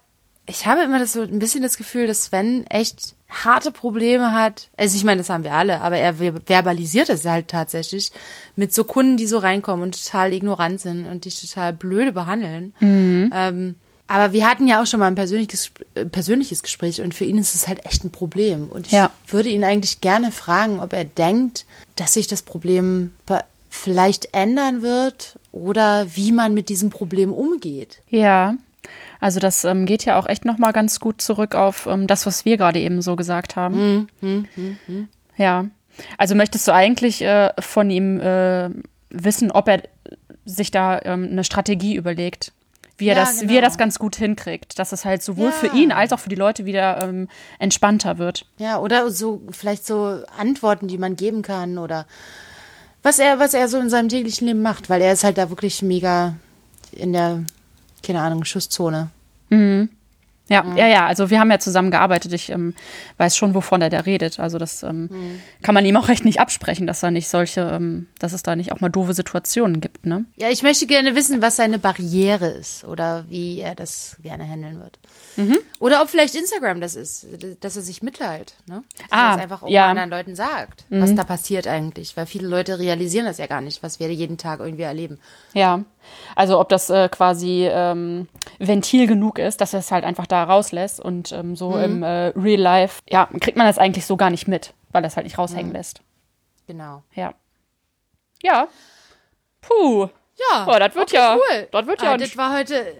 ich habe immer das so ein bisschen das Gefühl, dass Sven echt harte Probleme hat. Also ich meine, das haben wir alle, aber er ver- verbalisiert es halt tatsächlich mit so Kunden, die so reinkommen und total ignorant sind und dich total blöde behandeln. Mhm. Ähm, aber wir hatten ja auch schon mal ein persönliches, äh, persönliches Gespräch und für ihn ist es halt echt ein Problem. Und ich Ja. würde ihn eigentlich gerne fragen, ob er denkt, dass sich das Problem vielleicht ändern wird oder wie man mit diesem Problem umgeht. Ja. Also das ähm, geht ja auch echt noch mal ganz gut zurück auf ähm, das, was wir gerade eben so gesagt haben. Ja. Also möchtest du eigentlich äh, von ihm äh, wissen, ob er sich da ähm, eine Strategie überlegt, wie er, Ja, das, wie genau. er das ganz gut hinkriegt, dass es halt sowohl Ja. für ihn als auch für die Leute wieder ähm, entspannter wird. Ja, oder so vielleicht so Antworten, die man geben kann oder was er, was er so in seinem täglichen Leben macht, weil er ist halt da wirklich mega in der, keine Ahnung, Schusszone. Ja, ja, ja, also wir haben ja zusammen gearbeitet. Ich ähm, weiß schon, wovon er da redet. Also das ähm, kann man ihm auch recht nicht absprechen, dass da nicht solche, ähm, dass es da nicht auch mal doofe Situationen gibt, ne? Ja, ich möchte gerne wissen, was seine Barriere ist oder wie er das gerne handeln wird. Oder ob vielleicht Instagram das ist, dass er sich mitteilt, ne? Dass Ah, er das einfach auch ja. anderen Leuten sagt, was da passiert eigentlich, weil viele Leute realisieren das ja gar nicht, was wir jeden Tag irgendwie erleben. Ja. Also ob das äh, quasi ähm, Ventil genug ist, dass er es halt einfach da rauslässt und ähm, so im äh, Real Life, ja, kriegt man das eigentlich so gar nicht mit, weil es halt nicht raushängen lässt. Genau. Ja. Ja. Puh. Ja. Oh, das wird okay, ja. Cool. Das wird Ah, ja. ein das war heute,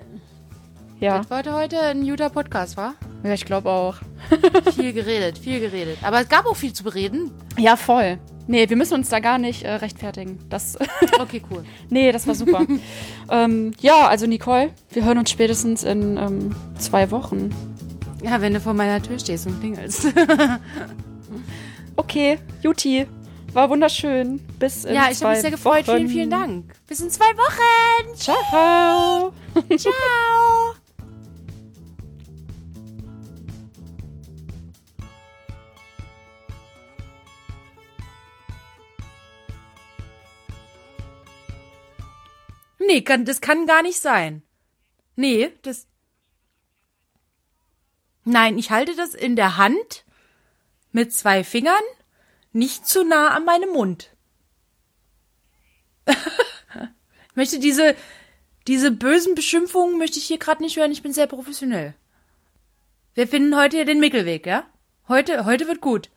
ja. das war heute ein guter Podcast, war? ja, ich glaube auch. Viel geredet, viel geredet. Aber es gab auch viel zu bereden. Ja, voll. Nee, wir müssen uns da gar nicht äh, rechtfertigen. Das, Okay, cool. nee, das war super. ähm, ja, also Nicole, wir hören uns spätestens in ähm, zwei Wochen. Ja, wenn du vor meiner Tür stehst und klingelst. Okay, Juti, war wunderschön. Bis in ja, ich habe mich sehr gefreut. Wochen. Vielen, vielen Dank. Bis in zwei Wochen. Ciao. Ciao. Nee, kann, das kann gar nicht sein. Nee, das. Nein, ich halte das in der Hand mit zwei Fingern nicht zu nah an meinem Mund. ich möchte diese, diese bösen Beschimpfungen möchte ich hier gerade nicht hören. Ich bin sehr professionell. Wir finden heute hier den Mittelweg, ja? Heute, heute wird gut.